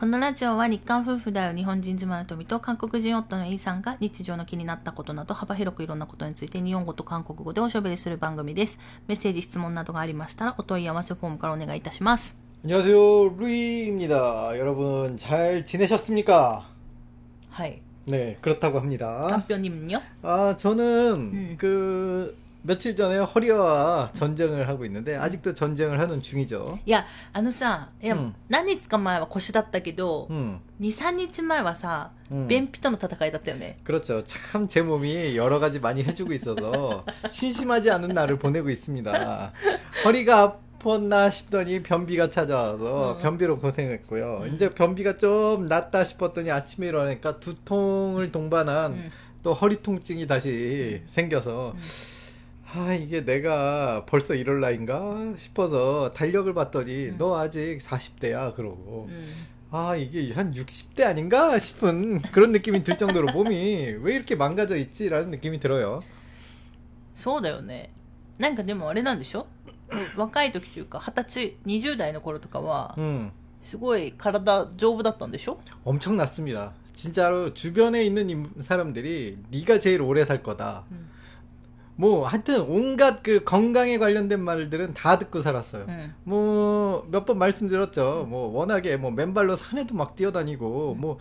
このラジオは日韓夫婦である日本人妻の富と韓国人夫の A さんが日常の気になったことなど幅広くいろんなことについて日本語と韓国語でおしゃべりする番組です。メッセージ、質問などがありましたらお問い合わせフォームからお願いいたします。 안녕하세요 루이입니다. 여러분 잘 지내셨습니까? はい。 네 그렇다고 합니다. 発表님은요? 아 저는 음. 그 며칠 전에 허리와 전쟁을 하고 있는데 아직도 전쟁을 하는 중이죠. いや、あのさ、いや、うん何日か前は腰だったけど、 음, 2、3日前はさ、 음. 便秘との戦いだったよね。 그렇죠. 참 제 몸이 여러 가지 많이 해주고 있어서 심심하지 않은 날을 보내고 있습니다. 허리가 아팠나 싶더니 변비가 찾아와서 어. 변비로 고생했고요. 음. 이제 변비가 좀 낫다 싶었더니 아침에 일어나니까 두통을 동반한 음. 또 허리 통증이 다시 생겨서 아 이게 내가 벌써 이럴 나이인가 싶어서 달력을 봤더니 음. 너 아직 40대야 그러고 うん。 아 이게 한 60대 아닌가 싶은 그런 느낌이 들 정도로 몸이 왜 이렇게 망가져 있지라는 느낌이 들어요. そうだよね。なんかでもあれなんでしょ若い時というか、二十歳、20代の頃とかは、 음 すごい体丈夫だったんでしょ 엄청났습니다. 진짜로 주변에 있는 인- 사람들이 네가 제일 오래 살 거다. 음. 뭐 하여튼 온갖 그 건강에 관련된 말들은 다 듣고 살았어요. うん。 뭐 몇 번 말씀드렸죠. 뭐 워낙에 뭐 맨발로 산에도 막 뛰어다니고 뭐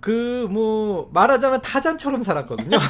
그 뭐 말하자면 타잔처럼 살았거든요.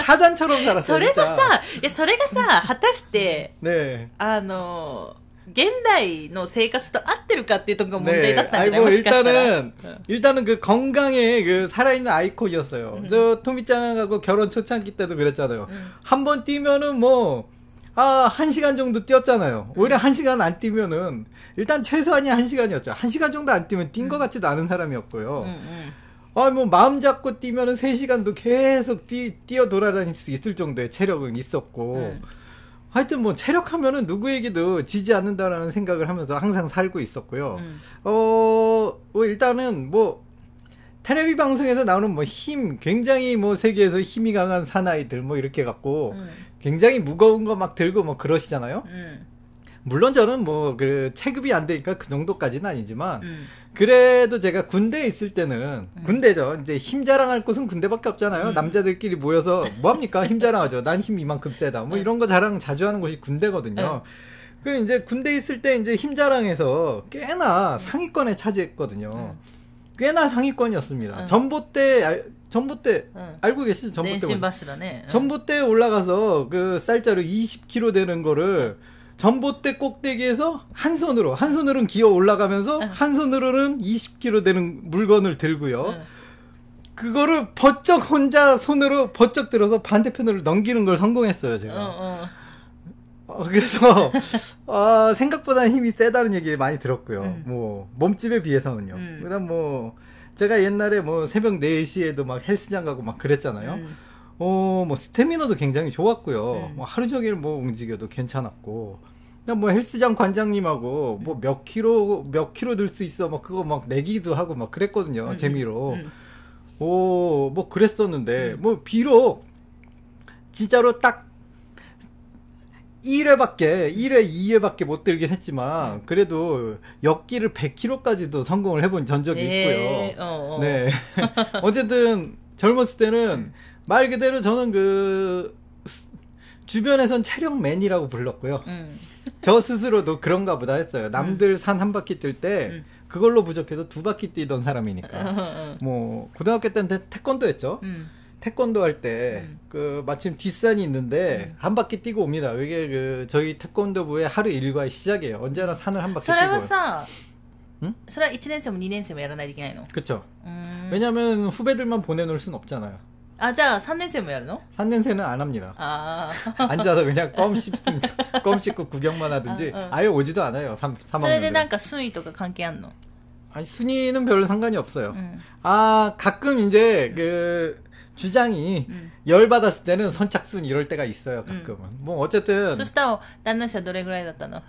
타잔처럼 そ 살았어요. れが 진짜. さ、いや、それがさ、果たして、 네. あの、 現代の生活と合ってるかっていうところが問題だ 네. ったんじゃない 아이고 もしかしたら。 일단은 일단은 그 건강에 그 살아있는 아이콘이었어요. 음. 저 토미짱하고 결혼 초창기 때도 그랬잖아요. うん。 한 번 뛰면은 뭐, 아, 한 시간 정도 뛰었잖아요. 오히려 한 시간 안 뛰면은, 일단 최소한이 한 시간이었죠. 한 시간 정도 안 뛰면 뛴 것 같지도 않은 うん 사람이었고요. うん。 아, 뭐, 마음 잡고 뛰면은 3시간도 계속 뛰, 뛰어 돌아다닐 수 있을 정도의 체력은 있었고, 음. 하여튼 뭐 체력하면은 누구에게도 지지 않는다라는 생각을 하면서 항상 살고 있었고요. 음. 어, 뭐 일단은 뭐 테레비 방송에서 나오는 뭐 힘, 굉장히 뭐 세계에서 힘이 강한 사나이들 뭐 이렇게 갖고 음. 굉장히 무거운 거 막 들고 뭐 그러시잖아요. 음. 물론 저는 뭐 그 체급이 안 되니까 그 정도까지는 아니지만 음. 그래도 제가 군대에 있을 때는 음. 군대죠. 이제 힘 자랑할 곳은 군대밖에 없잖아요. 음. 남자들끼리 모여서 뭐 합니까? 힘 자랑하죠. 난 힘 이만큼 세다. 뭐 네. 이런 거 자랑 자주 하는 곳이 군대거든요. 네. 그 이제 군대 있을 때 이제 힘 자랑해서 꽤나 상위권에 차지했거든요. 네. 꽤나 상위권이었습니다. 전봇대 전봇대 응. 알고 계시죠? 전봇대. 전봇대 올라가서 그 쌀자루 20kg 되는 거를 응. 전봇대 꼭대기에서 한 손으로 한 손으로는 기어 올라가면서 한 손으로는 20kg 되는 물건을 들고요. 그거를 버쩍 혼자 손으로 버쩍 들어서 반대편으로 넘기는 걸 성공했어요 제가. 어, 어. 어, 그래서 어, 생각보다 힘이 세다는 얘기 많이 들었고요. 음. 뭐 몸집에 비해서는요. 음. 그다음 뭐 제가 옛날에 뭐 새벽 4시에도 막 헬스장 가고 막 그랬잖아요. 음. 어, 뭐 스태미너도 굉장히 좋았고요. 네. 뭐 하루 종일 뭐 움직여도 괜찮았고. 뭐 헬스장 관장님하고 뭐 몇 키로 몇 키로 들 수 있어 막, 그거 막 내기도 하고 막 그랬거든요 네, 재미로 오 뭐 그랬었는데 뭐 비록 진짜로 딱 1회밖에, 1회, 2회밖에 못 들긴 했지만, 그래도 역기를 100키로까지도 성공을 해본 전적이 있고요. 예, 어, 어. 네. 어쨌든 젊었을 때는 말 그대로 저는 그 스- 주변에선 체력맨이라고 불렀고요. うん。 저 스스로도 그런가 보다 했어요. 남들 산 한 바퀴 뛸 때 음. 그걸로 부족해서 두 바퀴 뛰던 うん 사람이니까. うん。 뭐 고등학교 때는 태- 태권도 했죠. うん。 태권도 할 때 음. 그 마침 뒷산이 있는데 음. 한 바퀴 뛰고 옵니다. 그게 그 저희 태권도부의 하루 일과의 시작이에요. 언제나 산을 한 바퀴 それは 뛰고. さん、それは1年生も2年生もやらないといけないの 그쵸. うーん 왜냐면 후배들만 보내놓을 순 없잖아요. あ、じゃあ3年生もやるの 3년새는 안 합니다. ああ。 앉아서 그냥 껌 씹습니다. 껌 씹고 구경만 하든지 아, 어. 아예 오지도 않아요. 3, それでなん 3학년들. か順位とか関係あんの 아니 순위는 별로 상관이 없어요. うん。 아 가끔 이제 그 주장이 うん。 열 받았을 때는 선착순 이럴 때가 있어요. 가끔은. 뭐 어쨌든 そしたら、旦那氏はどれぐらいだったの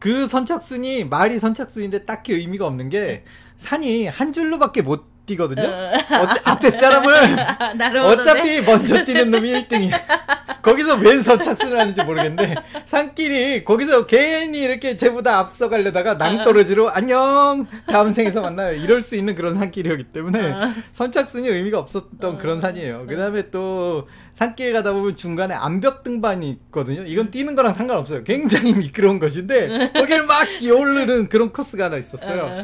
그 선착순이 말이 선착순인데 딱히 의미가 없는 게 산이 한 줄로밖에 못 뛰거든요. 어, 앞에 사람을 어차피 먼저 뛰는 놈이 1등이야. 거기서 왼손 착순을 하는지 모르겠는데 산길이 거기서 괜히 이렇게 쟤보다 앞서가려다가 어. 낭떠러지로 안녕 다음 생에서 만나요 이럴 수 있는 그런 산길이었기 때문에 어. 선착순이 의미가 없었던 그런 어. 산이에요. 그 다음에 또 산길 가다 보면 중간에 암벽 등반이 있거든요. 이건 뛰는 거랑 상관없어요. 굉장히 미끄러운 것인데 거기를 막 기어오르는 그런 코스가 하나 있었어요.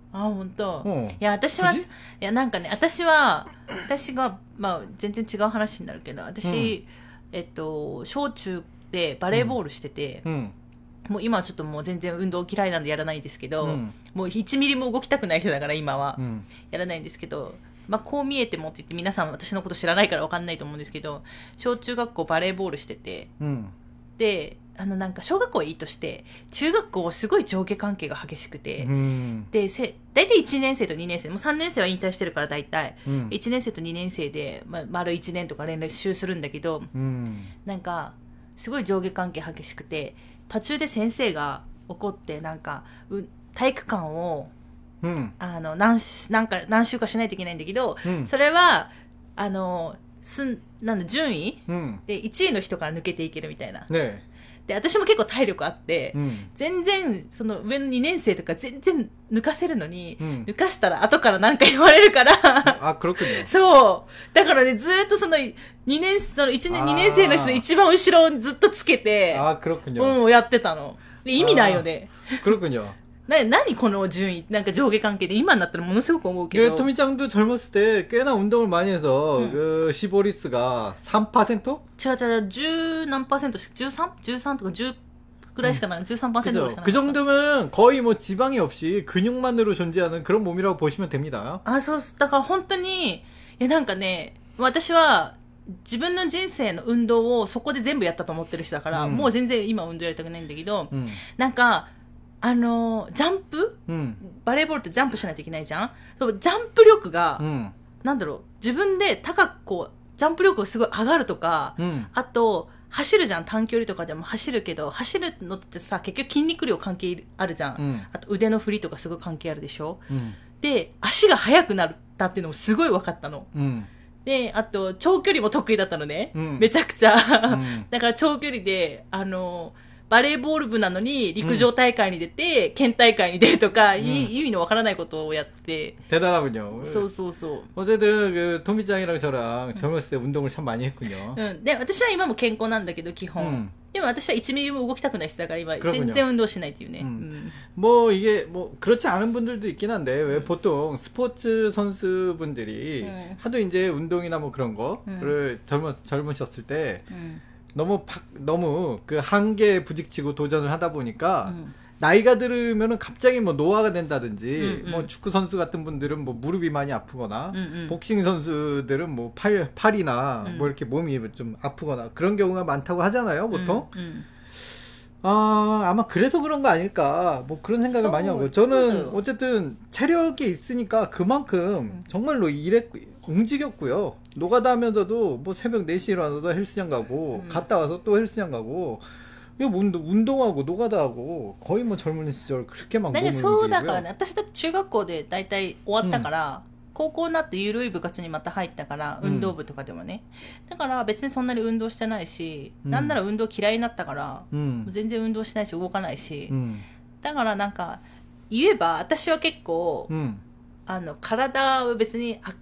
あ本当、うん、いや私はいやなんかね私は私がまあ全然違う話になるけど私、うん、えっと小中でバレーボールしてて、うん、もう今はちょっともう全然運動嫌いなんでやらないですけど、もう1ミリも動きたくない人だから今は、やらないんですけどまあ、こう見えてもって言って皆さん私のこと知らないから分かんないと思うんですけど小中学校バレーボールしてて、うん、であのなんか小学校いいとして中学校すごい上下関係が激しくて、うん、でせ大体1年生と2年生もう3年生は引退してるから大体、うん、1年生と2年生で、ま、丸1年とか連絡するんだけど、うん、なんかすごい上下関係激しくて途中で先生が怒ってなんかう体育館を、うん、あの何なんか何週かしないといけないんだけど、うん、それはあのすんなん順位、うん、で1位の人から抜けていけるみたいな。ねで、私も結構体力あって、うん、全然、その上の2年生とか全然抜かせるのに、うん、抜かしたら後から何か言われるからあ、黒くね。そう。だからね、ずっとその、2年、その1年、2年生の人の一番後ろをずっとつけて、あ、黒くね。うん、やってたの。意味ないよね。黒くね。 요. な、何この順位、なんか上下関係で今になったらものすごく思うけ 그 ど。 토미짱도 젊었을 때 꽤나 운동을 많이 해서 음. 그 시보리스가 3%? 違う違う、十何パーセント ?13?13 とか10ぐらいしかない。13%ぐらいし 그죠? かない。 그 정도면 거의 뭐 지방이 없이 근육만으로 존재하는 그런 몸이라고 보시면 됩니다. あ、そうっす、だから本当に、いやなんかね、私は、自分の人生の運動をそこで全部やったと思ってる人だから、うんもう全然今運動やりたくないんだけど、 음, なんか、 あの、ジャンプ、うん、バレーボールってジャンプしないといけないじゃん？ジャンプ力が、うん、なんだろう、自分で高くこう、ジャンプ力がすごい上がるとか、うん、あと、走るじゃん？短距離とかでも走るけど走るのってさ結局筋肉量関係あるじゃん、うん、あと腕の振りとかすごい関係あるでしょ、うん、で足が速くなったっていうのもすごい分かったの、うん、であと長距離も得意だったのね、めちゃくちゃ。だから長距離であのバレーボール部なのに陸上大会に出て、県大会に出るとか、いい意味のわからないことをやって、 대단하군요. そうそうそう。 어쨌든 그 토미짱이랑 저랑 젊었을 때 운동을 참 많이 했군요. うん。で、私は今も健康なんだけど、基本。うんでも私は1ミリも動きたくない人だから今、 그렇군요 全然運動しないっていうね。ううんん。 뭐 이게 뭐 그렇지 않은 분들도 있긴 한데 왜 보통 스포츠 선수분들이 음. 하도 이제 운동이나 뭐 그런 거를 젊어 젊으셨을 때 うん。 너무 팍, 너무 그 한계에 부딪히고 도전을 하다 보니까 음. 나이가 들으면은 갑자기 뭐 노화가 된다든지 음, 음. 뭐 축구 선수 같은 분들은 뭐 무릎이 많이 아프거나 음, 음. 복싱 선수들은 뭐 팔 팔이나 뭐 이렇게 몸이 좀 아프거나 그런 경우가 많다고 하잖아요 보통. 아, 아마 그래서 그런 거 아닐까. 뭐 그런 생각을 많이 하고. 저는 어쨌든 체력이 있으니까 그만큼 정말로 일에 움직였고요. 노가다 하면서도 뭐 새벽 4시에 일어나서 헬스장 가고, 음. 갔다 와서 또 헬스장 가고, 이거 뭐 운동, 운동하고 노가다 하고, 거의 뭐 젊은 시절 그렇게 막 なん 몸을 かそうだからね、 움직이고요. 私だって中学校で大体終わったから、高校になって緩い部活にまた入ったから、うん運動部とかでもね。だから別にそんなに運動してないし、うんなんなら運動嫌いになったから、 음, 全然運動しないし動かないし、 음, だからなんか、言えば私は結構、 음, あの、体は別にあ、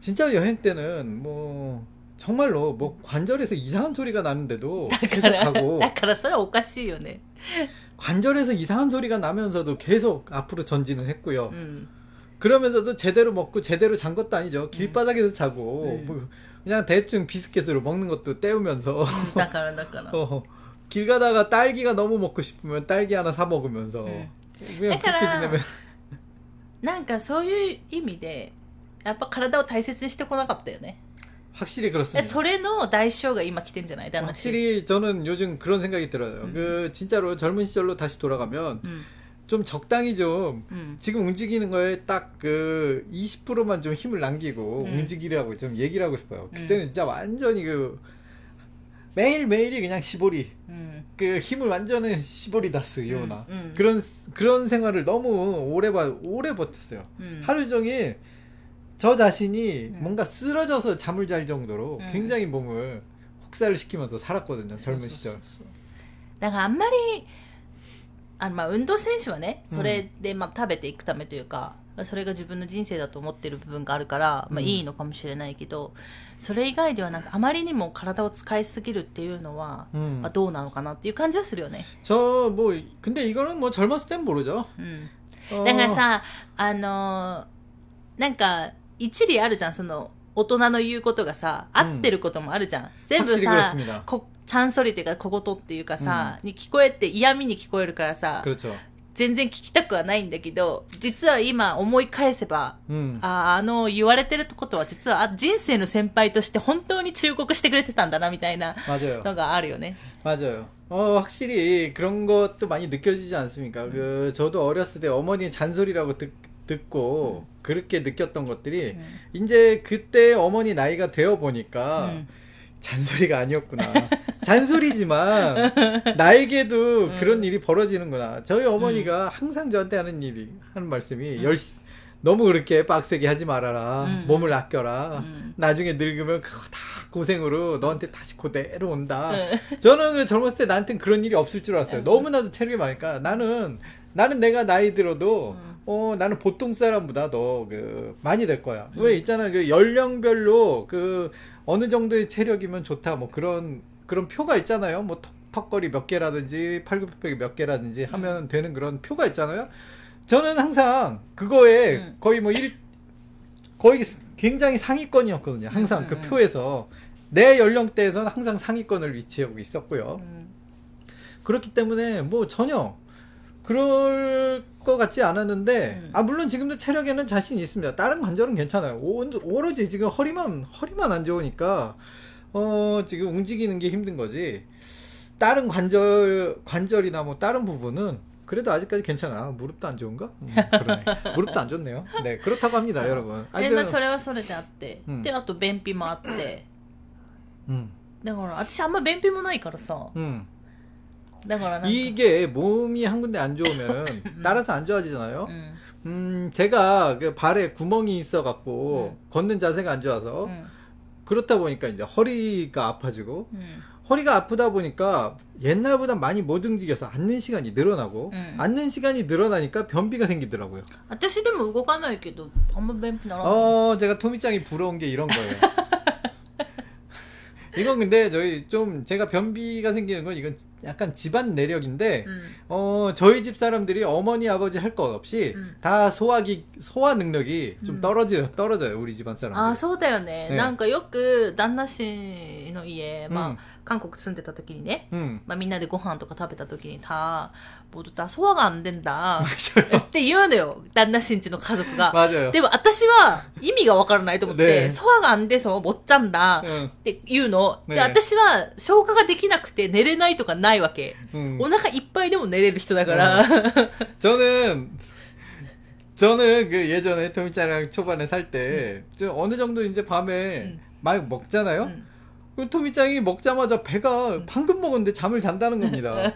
진짜 여행 때는 뭐 정말로 뭐 관절에서 이상한 소리가 나는데도 계속 だから、 가고 だからそれはおかしいよね。 관절에서 이상한 소리가 나면서도 계속 앞으로 전진을 했고요. うん。 그러면서도 제대로 먹고 제대로 잔 것도 아니죠. 길바닥에서 자고 음. 뭐 그냥 대충 비스켓으로 먹는 것도 때우면서 だからだから。 어, 길 가다가 딸기가 너무 먹고 싶으면 딸기 하나 사 먹으면서 음. 그냥 그렇게 그러니까 지내면 なんかそういう意味で、 やっぱ体を大切にしてこなかったよね。 확실히 え 그렇습니다. それの代償が今来てんじゃない旦那氏 확실히 저는 요즘 그런 생각이 들어요. 음. 그 진짜로 젊은 시절로 다시 돌아가면 うん。 좀 적당히 좀 うん。 지금 움직이는 거에 딱 그 20%만 좀 힘을 남기고 음. 움직이라고 좀 얘기를 하고 싶어요. 음. 그때는 진짜 완전히 그 매일매일이 그냥 시보리 うん。 그 힘을 완전히 시보리다 쓰요나 음, 음. 그런 그런 생활을 너무 오래 봐 오래 버텼어요. うん。 하루 종일 저 자신이 음. 뭔가 쓰러져서 잠을 잘 정도로 음. 굉장히 몸을 혹사를 시키면서 살았거든요. そう 젊은 そうそう 시절. そうだからあんまり、あのまあ運動選手はね、それでまあ食べていくためというか、それが自分の人生だと思ってる部分があるから、まあうんいいのかもしれないけど、それ以外ではなんかあまりにも体を使いすぎるっていうのは、 음. まあどうなのかなっていう感じはするよね。 저 뭐 근데 이거는 뭐 젊었을 땐 모르죠. うん。 어, だからさ、あのーなんか、 一理あるじゃん、その、大人の言うことがさ、うん合ってることもあるじゃん。全部 확실히 さ 그렇습니다. 、こチャンソリっていうか、小言っていうかさ、に聞こえて嫌味に聞こえるからさ、 그렇죠. 全然聞きたくはないんだけど、実は今思い返せば、 음. ああの、言われてることは実は、あ人生の先輩として本当に忠告してくれてたんだな、みたいな 맞아요. のがあるよね。 맞아요. 어, 확실히 그런 것도 많이 느껴지지 않습니까? 음. 그, 저도 어렸을 때 어머니 잔소리라고 듣, 듣고 음. 그렇게 느꼈던 것들이 음. 이제 그때 어머니 나이가 되어 보니까 うん。 잔소리가 아니었구나. 잔소리지만 나에게도 음. 그런 일이 벌어지는구나. 저희 어머니가 항상 저한테 하는 일이 하는 말씀이 열시 너무 그렇게 빡세게 하지 말아라. 음. 몸을 아껴라. 음. 나중에 늙으면 그거 다 고생으로 너한테 다시 그대로 온다. 네. 저는 그 젊었을 때 나한테는 그런 일이 없을 줄 알았어요. 음. 너무나도 체력이 많으니까 나는 나는 내가 나이 들어도 음. 어 나는 보통 사람보다 더 그 많이 될 거야. 음. 왜 있잖아 그 연령별로 그 어느 정도의 체력이면 좋다 뭐 그런 그런 표가 있잖아요. 뭐 턱, 턱걸이 몇 개라든지 팔굽혀펴기 몇 개라든지 음. 하면 되는 그런 표가 있잖아요. 저는 항상 그거에 음. 거의 뭐 일 거의 굉장히 상위권이었거든요. 항상 음, 그. 표에서 내 연령대에서는 항상 상위권을 위치하고 있었고요. 그렇기 때문에 뭐 전혀 그럴 것 같지 않았는데 음. 아 물론 지금도 체력에는 자신 있습니다. 다른 관절은 괜찮아요. 오, 오로지 지금 허리만 허리만 안 좋으니까 어 지금 움직이는 게 힘든 거지. 다른 관절 관절이나 뭐 다른 부분은 그래도 아직까지 괜찮아. 무릎도 안 좋은가? 음, 그러네. 무릎도 안 좋네요. 네 그렇다고 합니다, そう 여러분. で、まあ、 아무튼 それはそれであって、うんで、あと便秘もあって、 음, だから、私あんま便秘もないからさ、 음. だからなんか、 이게 몸이 한 군데 안 좋으면 음. 따라서 안 좋아지잖아요. うん、 음, 제가 그 발에 구멍이 있어갖고 걷는 자세가 안 좋아서 うん、 그렇다 보니까 이제 허리가 아파지고 うん、 허리가 아프다 보니까 옛날보다 많이 못 움직여서 앉는 시간이 늘어나고 음. 앉는 시간이 늘어나니까 변비가 생기더라고요. 私でも動かないけど、あんま便秘ならない。 어, 제가 토미짱이 부러운 게 이런 거예요. 이건 근데 저희 좀 제가 변비가 생기는 건 이건 약간 집안 내력인데 うん、 어, 저희 집 사람들이 어머니, 아버지 할 것 없이 음. 다 소화기, 소화 능력이 좀 음. 떨어져, 떨어져요, 우리 집안 사람들. ああ、そうだよね。ねなんかよく、旦那氏の家、まあ、うん韓国住んでた時にね、 음. まあ、みんなでご飯とか食べた時に、た、 모두다 소화가 안 된다. って言うのよ。旦那氏んちの家族が。 맞아요. でも私は意味がわからないと思って、ねソワがんでそう、못 잔다. 응, って言うの。で、ね私は消化ができなくて寝れないとかないわけ。 응. お腹いっぱいでも寝れる人だから。 저는, 저는 그 예전에 토미짱이랑 초반에 살 때, 좀 어느 정도 이제 밤에 음. 막 먹잖아요? うん 그 토미짱이 먹자마자 배가 방금 먹었는데 잠을 잔다는 겁니다.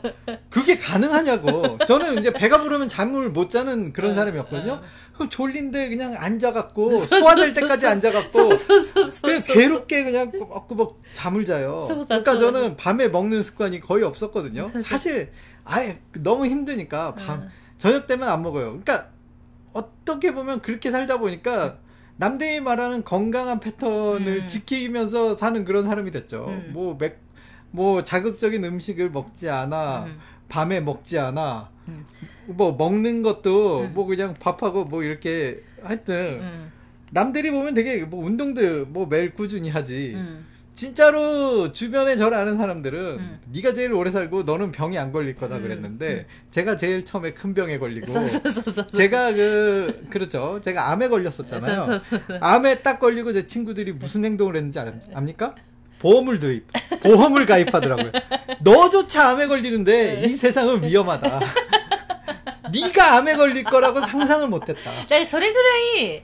그게 가능하냐고. 저는 이제 배가 부르면 잠을 못 자는 그런 사람이었거든요. 그럼 졸린데 그냥 앉아갖고 소화될 때까지 앉아갖고 그냥 괴롭게 그냥 꾸벅꾸벅 잠을 자요. 그러니까 저는 밤에 먹는 습관이 거의 없었거든요. 사실 아예 너무 힘드니까 밤 저녁 때면 안 먹어요. 그러니까 어떻게 보면 그렇게 살다 보니까 남들이 말하는 건강한 패턴을 음. 지키면서 사는 그런 사람이 됐죠. 음. 뭐, 맥, 뭐, 자극적인 음식을 먹지 않아. 음. 밤에 먹지 않아. 음. 뭐, 먹는 것도 음. 뭐 그냥 밥하고 뭐 이렇게 하여튼. 음. 남들이 보면 되게 뭐 운동도 뭐 매일 꾸준히 하지. 음. 진짜로 주변에 저를 아는 사람들은 음. 네가 제일 오래 살고 너는 병이 안 걸릴 거다 음. 그랬는데 제가 제일 처음에 큰 병에 걸리고 서, 서, 서, 서, 서. 제가 그 그렇죠. 제가 암에 걸렸었잖아요. 서, 서, 서, 서. 암에 딱 걸리고 제 친구들이 무슨 행동을 했는지 알, 압니까? 보험을 드입, 보험을 가입하더라고요. 너조차 암에 걸리는데 이 세상은 위험하다. 네가 암에 걸릴 거라고 상상을 못했다. だからそれぐらい、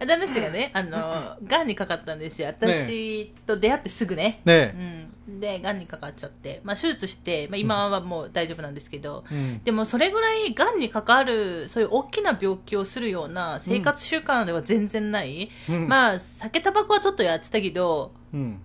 旦那氏がね、あの、癌にかかったんですよ。私と出会ってすぐね。 네. うん。で、癌にかかっちゃって。まあ、手術して、まあ、今はもう大丈夫なんですけど、 음. でもそれぐらい癌にかかる、そういう大きな病気をするような生活習慣では全然ない。 음. まあ、酒タバコはちょっとやってたけど、 음.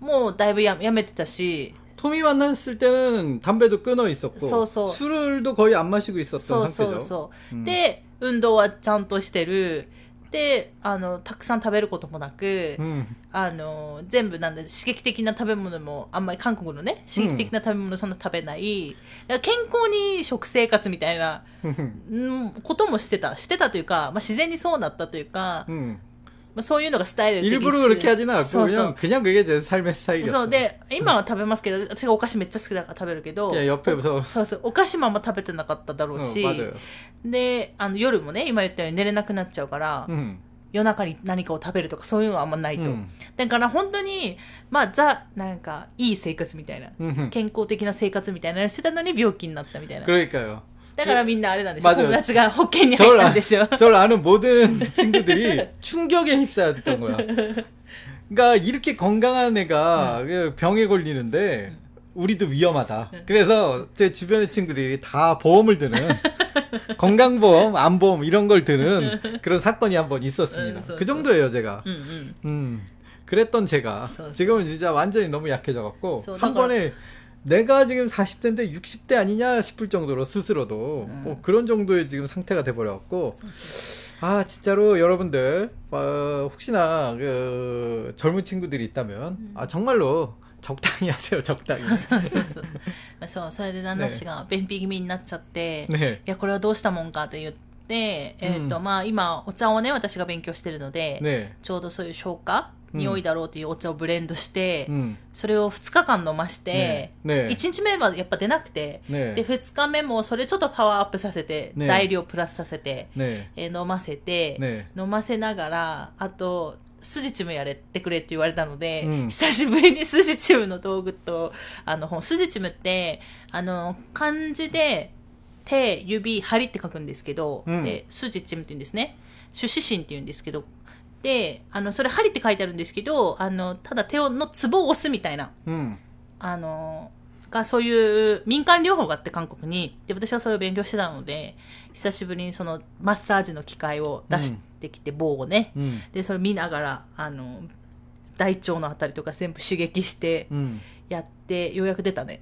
もうだいぶややめてたし、 톰이 만났을 때는 담배도 끊어 있었고 소소. 술도 거의 안 마시고 있었던 そうそう 상태죠. そう。うんで、運動はちゃんとしてる。 で、あの、たくさん食べることもなく、 음. あの、全部なんだ、刺激的な食べ物も、あんまり韓国のね、刺激的な食べ物そんな食べない。だから健康に食生活みたいな、うん、こともしてた。してたというか、まあ、自然にそうなったというか、 あ、そういうのがスタイル的 일부러 그렇게 하지는 않고 そうそ 그냥 う。 그냥 그게 제 삶의 스타일이었어요. そうで、今は食べますけど、私がお菓子めっちゃ好きだから食べるけど、 그냥 옆에서 そうそう、お菓子もあんま食べてなかっただろう 어, し、 맞아요. で、あの夜もね、今言ったように寝れなくなっちゃうから、 음. 夜中に何かを食べるとかそういうのはあんまないと。 음. だから本当に、まあ、ザ、なんか、いい生活みたいな。 음. 健康的な生活みたいなのしてたのに病気になったみたいな。 그러니까요. だからみんなあれなんでしょ 맞아요 友達が保険に入っ 저를, たん 아, でしょ 저를 아는 모든 친구들이 충격에 휩싸였던 거야. 그러니까 이렇게 건강한 애가 그 병에 걸리는데 우리도 위험하다. 그래서 제 주변의 친구들이 다 보험을 드는 건강보험, 암보험 이런 걸 드는 그런 사건이 한 번 있었습니다. 응, 그 정도예요, 제가. うんうん。 음. 그랬던 제가 써, 써. 지금은 진짜 완전히 너무 약해져갖고 써, 한 나가- 번에 내가 지금 40대인데 60대 아니냐 싶을 정도로 스스로도 음. 뭐 그런 정도의 지금 상태가 돼버려갖고 아 진짜로 여러분들 어, 혹시나 그 젊은 친구들이 있다면 아 정말로 적당히 하세요 적당히 そうそうそうそう。まあそう、それで旦那氏が便秘気味になっちゃって、い 네 や、これはどうしたもんかと言って、えっ、と、うんまあ今、お茶をね、私が勉強してるので、 네 ちょうどそういう消化、うん 匂いだろうというお茶をブレンドして、うん、それを2日間飲まして、ねね、1日目はやっぱ出なくて、ね、で2日目もそれちょっとパワーアップさせて、材料プラスさせて、え。ー、飲ませて、飲ませながらあとスジチムやれてくれって言われたので、うん、久しぶりにスジチムの道具とあのスジチムってあの漢字で手指針って書くんですけど、うん、でスジチムって言うんですね。主指針って言うんですけど、で、あの、それ針って書いてあるんですけど、あの、ただ手をのツボを押すみたいな、うん。あの、がそういう民間療法があって韓国に、で、私はそれを勉強してたので、久しぶりにそのマッサージの機械を出してきて、棒をね、うん。で、それ見ながら、あの、大腸のあたりとか全部刺激して。やって、ようやく出たね。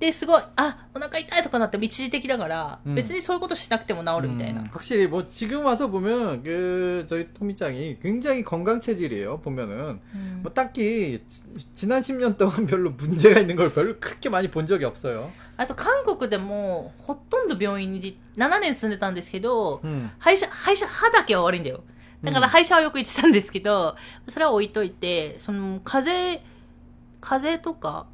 で、すごい、あ、お腹痛いとかなっても一時的だから、うん別にそういうことしなくても治るみたいな。 음, 확실히 뭐 지금 와서 보면 그 저희 토미짱이 굉장히 건강 체질이에요. 보면은 うん、 뭐 딱히 지- 지난 10년 동안 별로 문제가 있는 걸 별로 그렇게 많이 본 적이 없어요. あと、韓国でも、ほとんど病院に7年住んでたんですけど、 음, 歯医者、歯医者、歯だけは悪いんだよ。だから歯医者はよく行ってたんですけど、それは置いといて、その、風邪、風邪とか、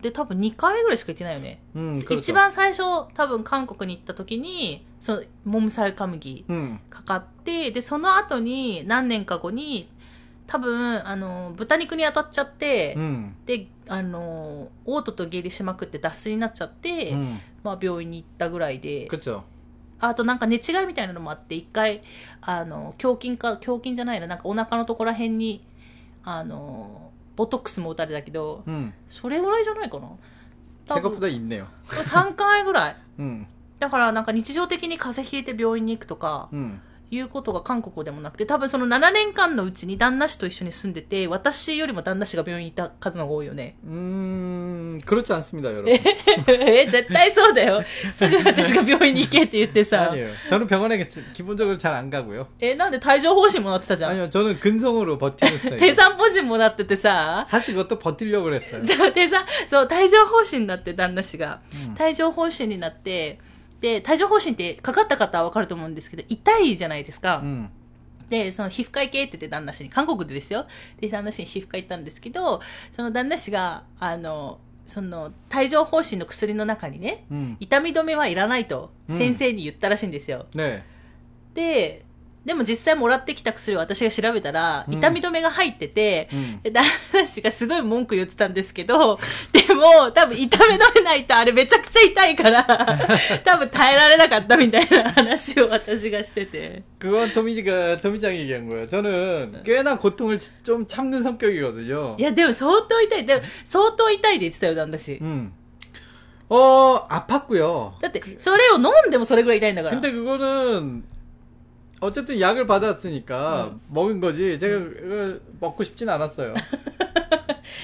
で多分2回ぐらいしか行ってないよね、うん、一番最初多分韓国に行った時にそのモムサルカムギかかって、うん、でその後に何年か後に多分あの豚肉に当たっちゃって、うん、であの嘔吐と下痢しまくって脱水になっちゃって、まあ、病院に行ったぐらいで。あとなんか寝違いみたいなのもあって一回あの胸筋か胸筋じゃないななんかお腹のところらへんにあのボトックスも打たれたけど、うん、それぐらいじゃないかな。セコいんだよ。3回ぐらい、うん、だからなんか日常的に風邪ひいて病院に行くとか、うん、いうことが韓国でもなくて、多分その7年間のうちに旦那氏と一緒に住んでて、私よりも旦那氏が病院にいた数の方が多いよね。 음, 그렇지 않습니다, 여러분. え、絶対そうだよ。すぐ私が病院に行けって言ってさ。 아니에요. 저는 병원에 기- 기본적으로 잘 안 가고요. え、なんで帯状疱疹もなってたじゃん。 아니요, 저는 근성으로 버티는 스타일. 低酸疱疹もなっててさ。 사실 그것도 버티려고 그랬어요. そう、低酸、そう、帯状疱疹になって旦那氏が。うん帯状疱疹になって、 で帯状疱疹ってかかった方はわかると思うんですけど痛いじゃないですか、うん、でその皮膚科行けって言って旦那氏に韓国でですよ。で旦那氏に皮膚科行ったんですけどその旦那氏があのその帯状疱疹の薬の中にね、うん、痛み止めはいらないと先生に言ったらしいんですよ、ね、ででも実際もらってきた薬を私が調べたら、うん痛み止めが入ってて、 음. で旦那氏がすごい文句言ってたんですけど、でも、多分痛め止めないとあれめちゃくちゃ痛いから、多分耐えられなかったみたいな話を私がしてて。 그건 토미가 토미짱이 얘기한 거예요. 저는 꽤나 고통을 좀 참는 성격이거든요. いや、でも相当痛い。でも、相当痛いで言ってたよ、旦那氏。 음. 어, 아팠고요. だって、それを飲んでもそれぐらい痛いんだから。 근데 그거는 어쨌든 약을 받았으니까 먹은 거지. 제가 그거 먹고 싶진 않았어요.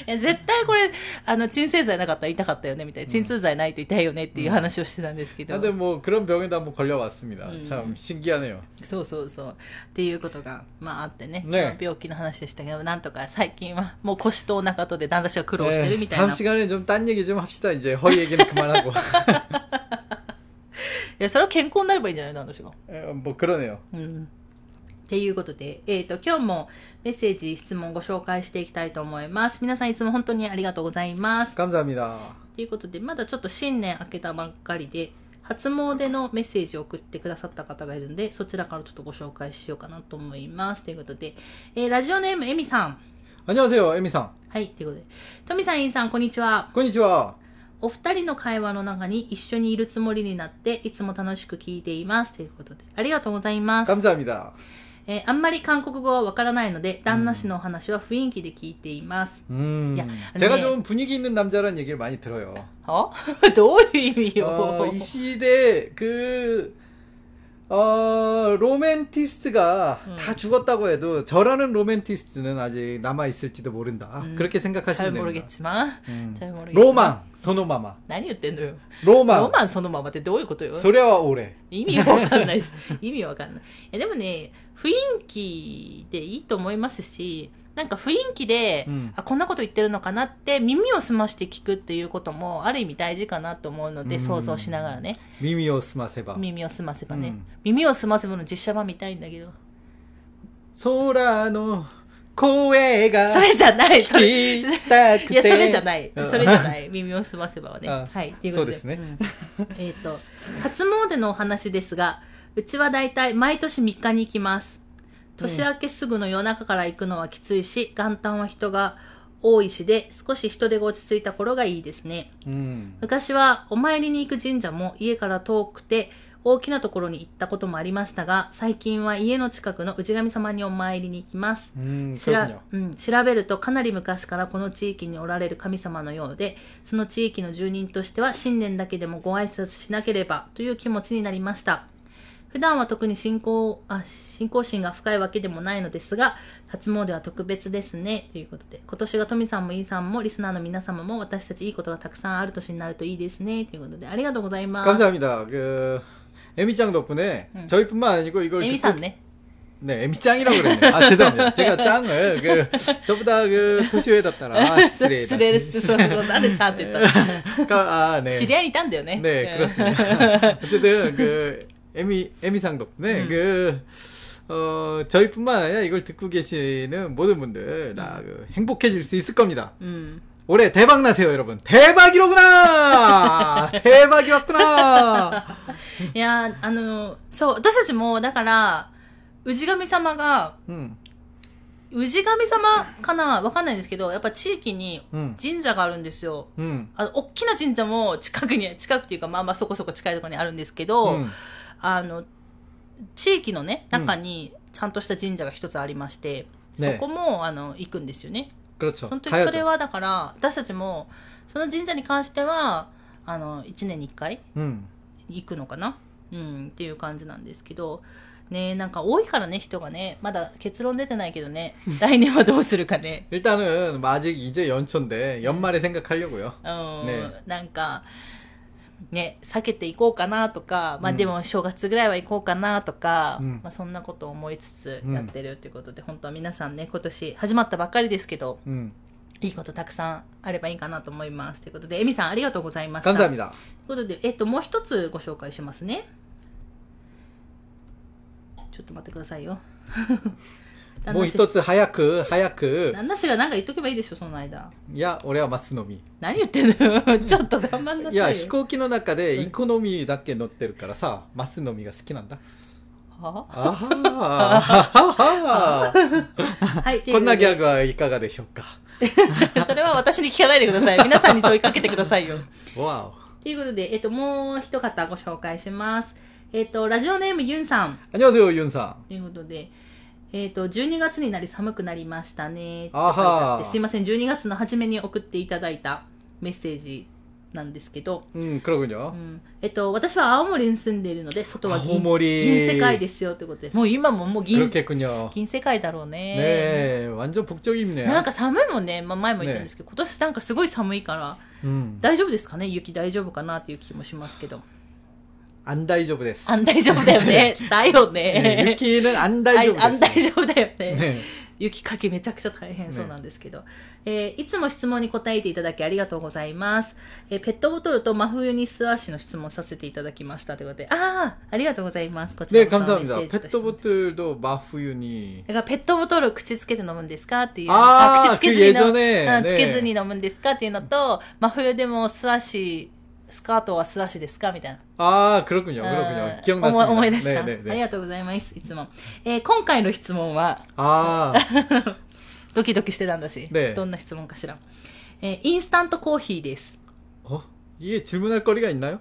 いや、絶対これ、あの、鎮静剤なかったら痛かったよね、みたいな。鎮痛剤ないと痛いよねっていう話をしてたんですけど。 근데 뭐 그런 병에도 한번 걸려왔습니다. 음. 참 신기하네요. そうそうそう。っていうことが、まああってね。ね病気の話でしたけど、なんとか最近はもう腰とお腹とで旦那氏が苦労してる 네, みたい 다음 な。い 시간에 좀 딴 얘기 좀 합시다. 이제 허위 얘기는 그만하고. や、それは健康になればいいんじゃない旦那氏が。 에, 뭐 그러네요. うん。っていうことで、えっ、と、今日もメッセージ、質問ご紹介していきたいと思います。皆さんいつも本当にありがとうございます。 감사합니다. ということで、まだちょっと新年明けたばっかりで、初詣のメッセージを送ってくださった方がいるので、そちらからちょっとご紹介しようかなと思います。ということで、えーラジオネームエミさん。 안녕하세요, 에미상. はい、ということで。トミさん、インさん、こんにちは。 konnichiwa. お二人の会話の中に一緒にいるつもりになって、いつも楽しく聞いています。ということで、ありがとうございます。 감사합니다. えーあんまり韓国語はわからないので、旦那氏のお話は雰囲気で聞いています。 음, 야, 제가 근데- 좀 분위기 있는 남자라는 얘기를 많이 들어요. はどういう意味よ。 어, 이 시대 그 어, 로맨티스트가 음. 다 죽었다고 해도 저라는 로맨티스트는 아직 남아 있을지도 모른다. 음, 그렇게 잘 생각하시면 됩니다. 모르겠지만. 음. 잘 모르겠지만. 로망, 소노마마. 何言ってんのよ。 로망. ロマンそのままってどういうことよ 소래와 오래. 意味わかんないです。意味わかんない。いやでもね、雰囲気でいいと思いますし、 なんか雰囲気で、うん、あこんなこと言ってるのかなって耳を澄まして聞くっていうこともある意味大事かなと思うので、うん、想像しながらね。耳を澄ませば。耳を澄ませばね、うん、耳を澄ませばの実写版見たいんだけど。空の声がそれじゃないそれ。いやそれじゃない。それじゃない。耳を澄ませばはね。はいっていうことで。ですね、えっ、ー、と初詣のお話ですがうちは大体毎年3日に行きます。年明けすぐの夜中から行くのはきついし、元旦は人が多いしで、少し人手が落ち着いた頃がいいですね。うん、昔はお参りに行く神社も家から遠くて、大きなところに行ったこともありましたが、最近は家の近くの氏神様にお参りに行きます。うん調うん、調べるとかなり昔からこの地域におられる神様のようで、その地域の住人としては新年だけでもご挨拶しなければという気持ちになりました。普段は特に信仰、あ、信仰心が深いわけでもないのですが、初詣は特別ですね。ということで、今年がトミさんもイーさんもリスナーの皆様も私たちいいことがたくさんある年になるといいですね。ということで、ありがとうございます。 감사합니다. 그 에미짱 덕분에 음. 저희뿐만 아니고 이걸 エミ 듣고 さんね。 네, 에미짱이라고 그랬네. 아, 죄송합니다. 제가 짱을, 그, 저보다 그, 토시오에다 따라, 아, 失 失礼礼です。そうそう、なんでちゃんって言ったの 아, 네. 知り合いにいたんだよね。 네, うん 그렇습니다. 어쨌든, 그, 에미, 에미상 덕분에, 음. 그, 어, 저희뿐만 아니라 이걸 듣고 계시는 모든 분들, 다, 그, 행복해질 수 있을 겁니다. うん。 올해 대박 나세요, 여러분. 대박이로구나! 대박이 왔구나! いやー、あの、そう、私たちも、だから、氏神様が、 음, 氏神様かなわかんないんですけど、やっぱ地域に 음, 神社があるんですよ。 음, あの、大きな神社も近くに、近くっていうか、まあまあそこそこ近いところにあるんですけど、 음, あの、地域のね、中にちゃんとした神社が一つありまして、ねそこも、あの、行くんですよね。 그렇죠. 本当に 가야죠. それはだから、私たちも、その神社に関しては、あの、1年に1回 음. 行くのかなうん、っていう感じなんですけど、ねなんか多いからね、人がね、まだ結論出てないけどね、来年はどうするかね。 일단은 아직 이제 연초인데 연말에 생각하려고요. うん、ねなんか、 ね、避けていこうかなとか、まあ、でも正月ぐらいは行こうかなとか、うん、まあ、そんなことを思いつつやってるということで、うん、本当は皆さんね今年始まったばっかりですけど、うん、いいことたくさんあればいいかなと思いますということでえみさんありがとうございました。ということで、えっと、もう一つご紹介しますね。ちょっと待ってくださいよ。もう一つ早く、早く。旦那氏が何か言っとけばいいでしょ、その間。いや、俺はますのみ。何言ってんの？よ。ちょっと頑張んなさい。いや、飛行機の中でエコノミーだけ乗ってるからさ、マスのみが好きなんだ。はあ？はあはあ はい。こんなギャグはいかがでしょうか？それは私に聞かないでください。皆さんに問いかけてくださいよ。わお。ということで、えっと、もう一方ご紹介します。えっと、ラジオネームユンさん。ありがとうユンさん。ということで、えっ、と、12月になり寒くなりましたね。あはーって書いてあってすいません、12月の初めに送っていただいたメッセージなんですけど、 음 그러군요 うんえっと、私は青森に住んでいるので、外は銀青森銀世界ですよということで、もう今ももう銀 그렇겠군요 銀世界だろうね。 네 완전 북쪽입네요 なんか寒いもんね、まあ、前も言ったんですけど、今年なんかすごい寒いから、 음 大丈夫ですかね雪大丈夫かなっていう気もしますけど。 안大丈夫です。안大丈夫だよね。だよね。雪는안大丈夫です。안大丈夫だよね。雪かきめちゃくちゃ大変そうなんですけど、ね、えー、いつも質問に答えていただきありがとうございます。えー、ペットボトルと真冬に素足の質問させていただきましたということで、ああ、ありがとうございます。こちらも。ね、감사합니 다。 ペットボトルと真冬に。だからペットボトル口つけて飲むんですか？っていう。ああ、口つけずに飲む、つけずに飲むんですか？っていうのと、真冬でも素足スカートは素足ですか？みたいな。ああ、黒くにょ、黒くにょ。気温が思い出した、ねね、ありがとうございます、いつも。えー、今回の質問は、ああ。ドキドキしてたんだし、どんな質問かしら。えー、インスタントコーヒーです。あ、いえ、自分のこれがいんなよ。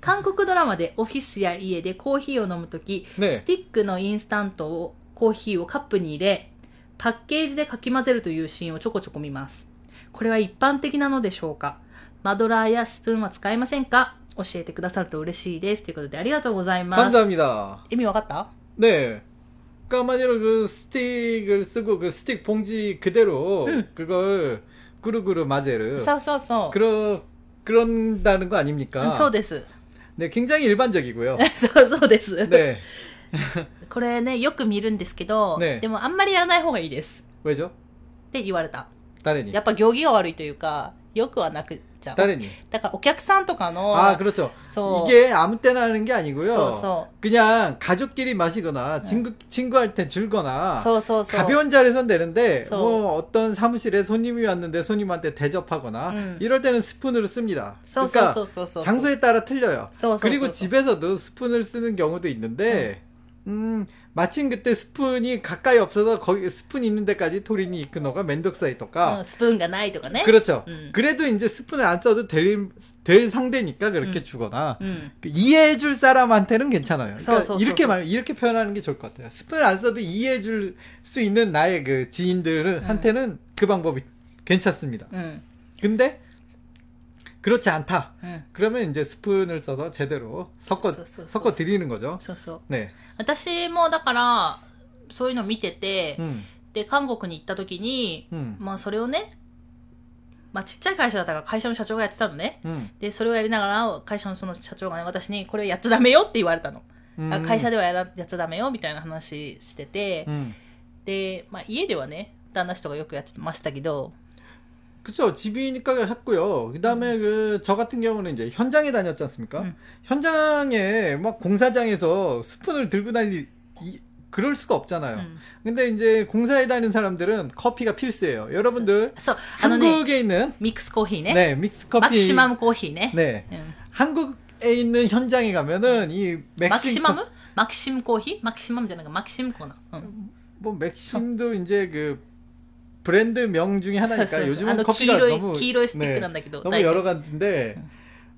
韓国ドラマでオフィスや家でコーヒーを飲むとき、スティックのインスタントを、コーヒーをカップに入れ、パッケージでかき混ぜるというシーンをちょこちょこ見ます。これは一般的なのでしょうか？マドラーやスプーンは使いませんか教えてくださると嬉しいです。ということでありがとうございます。 감사합니다 意味わかった 네 그러니까 한마디로 그 스틱을 쓰고 그 스틱 봉지 그대로 응. 그걸 구르구르 마제르 そうそうそう。 그러 그런다는 거 아닙니까? うんそうです。 네, 굉장히 일반적이고요. そうそうです。 네. これね、よく見るんですけど、ねでもあんまりやらない方がいいです。 왜죠? って言われた。 誰にやっぱ行儀が悪いというか、よくはなく じゃん。 誰にだからお客さんとかの、 아, 그렇죠. 소. 이게 아무 때나 하는 게 아니고요. 소, 소. 그냥 가족끼리 마시거나 친구 친구한테 줄거나 そうそうそう。 가벼운 자리선 되는데 소. 뭐 어떤 사무실에 손님이 왔는데 손님한테 대접하거나 음. 이럴 때는 스푼으로 씁니다. そうそう 그러니까 そうそうそう。 장소에 따라 틀려요. そうそうそう 그리고 집에서도 스푼을 쓰는 경우도 있는데 음, 마침 그때 스푼이 가까이 없어서 거기 스푼 있는 데까지 토리니 이크노가 면독사이도가 어, 스푼가 나이도가 네? 그렇죠. 음. 그래도 이제 스푼을 안 써도 될, 될 상대니까 그렇게 음. 주거나 음. 이해해줄 사람한테는 괜찮아요. 그러니까 서, 서, 이렇게 말 이렇게 표현하는 게 좋을 것 같아요. 스푼을 안 써도 이해해줄 수 있는 나의 그 지인들한테는 음. 그 방법이 괜찮습니다. 음. 근데 그렇지 않다. うん。 그러면 이제 스푼을 써서 제대로 섞어 서, 서, 서, 섞어 서. 드리는 거죠. そうそう。 네. 私もだから、そういうの見てて、 음, で、韓国に行った時に、 음, まあそれをね、まあちっちゃい会社だったから会社の社長がやってたのね。 음, で、それをやりながら、会社のその社長がね、私にこれやっちゃダメよって言われたの。 음, あ会社ではやらやっちゃダメよみたいな話してて、 음. で、まあ家ではね、旦那氏とかよくやってましたけど、 그쵸. 집이니까 했고요. 그다음에 음. 그저 같은 경우는 이제 현장에 다녔지 않습니까? 음. 현장에 막 공사장에서 스푼을 들고 다니 이, 그럴 수가 없잖아요. 음. 근데 이제 공사에 다니는 사람들은 커피가 필수예요. 여러분들 그래서, 한국에 있는 믹스 코피네 네, 믹스 커피. 막시멈 커피네. 네. 음. 한국에 있는 현장에 가면은 이 맥심 막시멈은 막심 커피, 막시멈 되는 거 막심 코너. 뭐 맥심도 이제 그 브랜드 명 중에 하나니까 そうそう 요즘은 あの 커피가 黄色い 너무 黄色いスティックなんだけど 너무 大体 여러 가지인데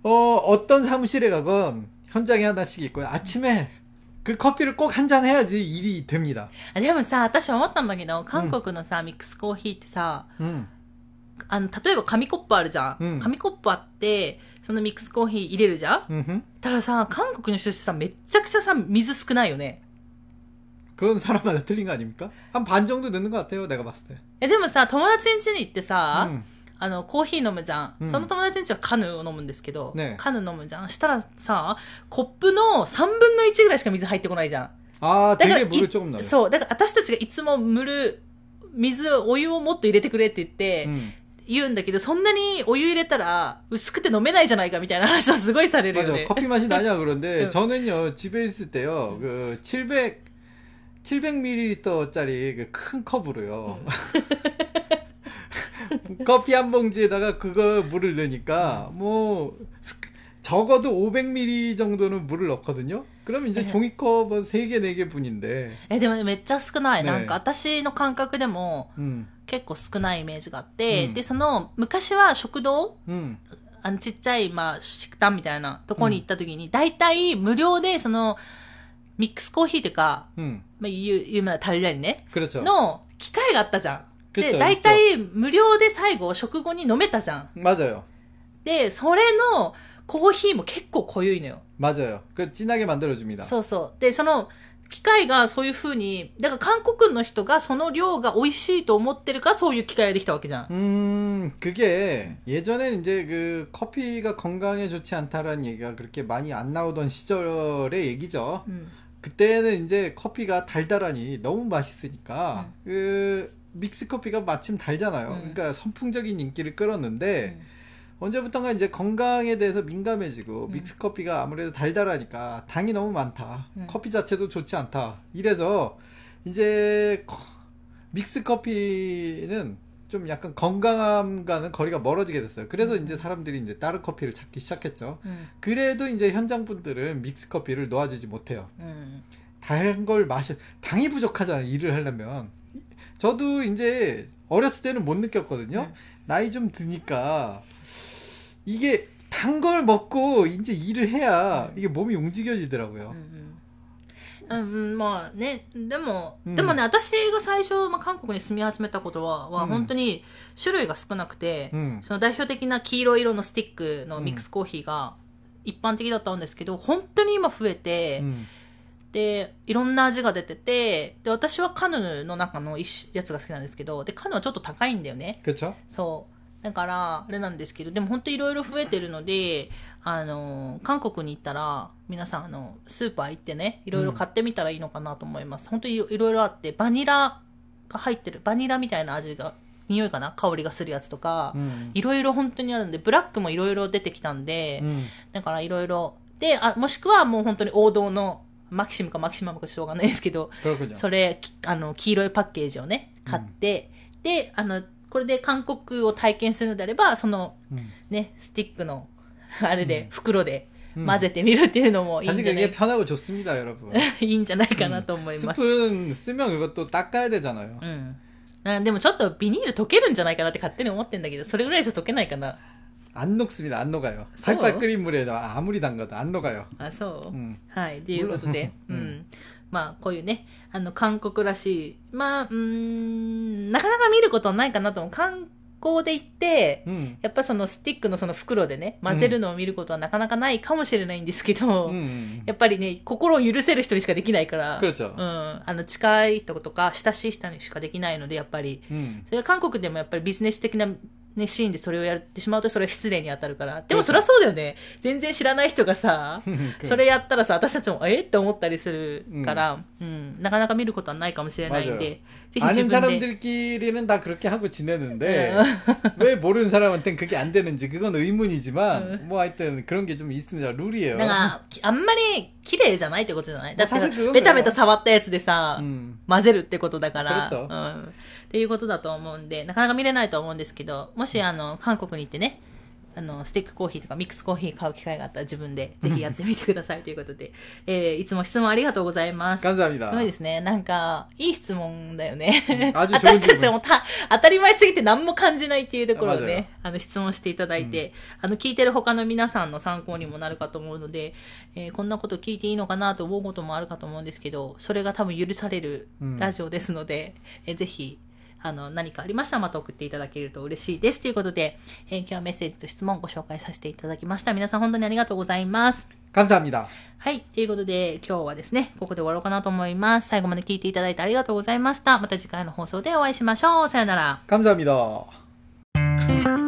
어 어떤 사무실에 가건 현장에 하나씩 있고요. 아침에 그 커피를 꼭 한 잔 해야지 일이 됩니다. あでもさ、私思ったんだけど、韓国のさ、ミックスコーヒーってさ、 음. あの、例えば紙コップあるじゃん。うん紙コップあって、そのミックスコーヒー入れるじゃん 음흠. たださ、韓国の人たちさ、めっちゃくちゃさ、水少ないよね。 그건 사람마다 틀린 거 아닙니까? 한 반 정도 넣는 것 같아요. 내가 봤을 때. え、でもさ、友達ん家に行ってさ、 음. あの、コーヒー飲むじゃん。うんその友達ん家はカヌーを飲むんですけど、ねカヌー飲むじゃん。したらさ、コップの3分の1ぐらいしか水入ってこないじゃん。 아, だから 되게 い 물을 조금 넣어요. そう。だから私たちがいつも蒸る、水、お湯をもっと入れてくれって言って、 음. 言うんだけど、そんなにお湯入れたら薄くて飲めないじゃないかみたいな話をすごいされるよ 맞아. ね。 커피 맛이 나냐 그런데 응. 저는요 집에 있을 때요 그 700 700ml짜리 그 큰 컵으로요. 커피 한 봉지에다가 그거 물을 넣으니까 뭐 스- 적어도 500ml 정도는 물을 넣거든요. 그럼 이제 네. 종이컵은 3개, 4개 분인데. え、でもめっちゃ少ない。ねなんか私の感覚でも 음, 結構少ないイメージがあって、うんで、その、昔は食堂 음, あのちっちゃい、まあ、食堂みたいなとこに行った時に、大体無料で、その、 ミックスコーヒーというか、 음. まあ、有有名なタリラリね、 그렇죠. の機械があったじゃん。で、그쵸 大体無料で最後、食後に飲めたじゃん。 맞아요. で、それのコーヒーも結構濃ゆいのよ。 맞아요. 그 진하게 만들어줍니다. そうそう。で、その、機械がそういう風に、だから韓国の人がその量が美味しいと思ってるからそういう機械ができたわけじゃん。 음, 그게 예전에 이제 그 커피가 건강에 좋지 않다라는 얘기가 그렇게 많이 안 나오던 시절의 얘기죠. うん。 그때는 이제 커피가 달달하니 너무 맛있으니까 그 믹스 커피가 마침 달잖아요. 음. 그러니까 선풍적인 인기를 끌었는데 언제부턴가 이제 건강에 대해서 민감해지고 음. 믹스 커피가 아무래도 달달하니까 당이 너무 많다. 음. 커피 자체도 좋지 않다. 이래서 이제 커- 믹스 커피는 좀 약간 건강함과는 거리가 멀어지게 됐어요. 그래서 음. 이제 사람들이 이제 다른 커피를 찾기 시작했죠. 음. 그래도 이제 현장 분들은 믹스 커피를 놓아주지 못해요. 음. 다걸 마셔 당이 부족하잖아요. 일을 하려면 저도 이제 어렸을 때는 못 느꼈거든요. 음. 나이 좀 드니까 이게 단 걸 먹고 이제 일을 해야 음. 이게 몸이 움직여지더라고요. 음, 음. うん、まあね、でも、うん、でもね、私が最初、まあ、韓国に住み始めたことは、は、本当に種類が少なくて、うん、その代表的な黄色色のスティックのミックスコーヒーが一般的だったんですけど、本当に今増えて、で、いろんな味が出てて、で、私はカヌーの中のやつが好きなんですけど、で、カヌーはちょっと高いんだよね。そう。だから、あれなんですけど、でも本当いろいろ増えてるので、あの、韓国に行ったら、皆さん、あの、スーパー行ってね、いろいろ買ってみたらいいのかなと思います。うん、本当にいろいろあって、バニラが入ってる、バニラみたいな味が、匂いかな？香りがするやつとか、いろいろ本当にあるんで、ブラックもいろいろ出てきたんで、うん、だからいろいろ、で、あ、もしくはもう本当に王道の、マキシムかマキシマムかしょうがないですけど、それ、あの、黄色いパッケージをね、買って、うん、で、あの、これで韓国を体験するのであれば、その、ね、スティックの あれで、袋でうん混ぜてみるっていうのもいいん 사실 じゃない 그게 편하고 좋습니다 여러분 いいんじゃないかなと思います。 스푼 쓰면 그것도 닦아야 되잖아요 うん。あでもちょっとビニール溶けるんじゃないかなって勝手に思ってんだけど、それぐらいじゃ溶けないかな。 안 녹습니다 안 녹아요 써? 팔팔 끓인 물에 아무리 담가도 안 녹아요 あ、そう、 음. はい。ということで、う。うんんまあ、こういうね、あの、韓国らしい、まあ、うーん、なかなか見ることはないかなと思う。観 行で行って、うん、やっぱそのスティックのその袋でね、混ぜるのを見ることはなかなかないかもしれないんですけど、うん、やっぱりね、心を許せる人にしかできないから、うん、あの、近い人とか、親しい人にしかできないので、やっぱり、それは韓国でもやっぱりビジネス的なね、シーンでそれをやってしまうとそれは失礼に当たるから。でもそりゃそうだよね。全然知らない人がさ、それやったらさ、私たちも、えって思ったりするから、うん、なかなか見ることはないかもしれないんで、ぜひ自 아는 分で。 사람들끼리는 다 그렇게 하고 지내는데 왜 모르는 사람한테는 그게 안 되는지 그건 의문이지만 뭐 하여튼 그런 게 좀 있습니다 룰이에요 だから、きあんまり綺麗じゃないってことじゃないだってさまあさすがにベタベタ触ったやつでさ、 음. 混ぜるってことだから、そうそううん。 っていうことだと思うんで、なかなか見れないと思うんですけど、もしあの、韓国に行ってね、あの、スティックコーヒーとかミックスコーヒー買う機会があったら自分で ぜひやってみてくださいということで、えー、いつも質問ありがとうございます。すごいですね。なんか、いい質問だよね。私たちもた当たり前すぎて何も感じないっていうところをね、あの、質問していただいて、うん、あの、聞いてる他の皆さんの参考にもなるかと思うので、えー、こんなこと聞いていいのかなと思うこともあるかと思うんですけど、それが多分許されるラジオですので、うん、えー、ぜひ、あの、何かありましたらまた送っていただけると嬉しいです。ということで、えー今日はメッセージと質問をご紹介させていただきました。皆さん本当にありがとうございます。 감사합니다 はい。ということで、今日はですね、ここで終わろうかなと思います。最後まで聞いていただいてありがとうございました。また次回の放送でお会いしましょう。さよなら。 감사합니다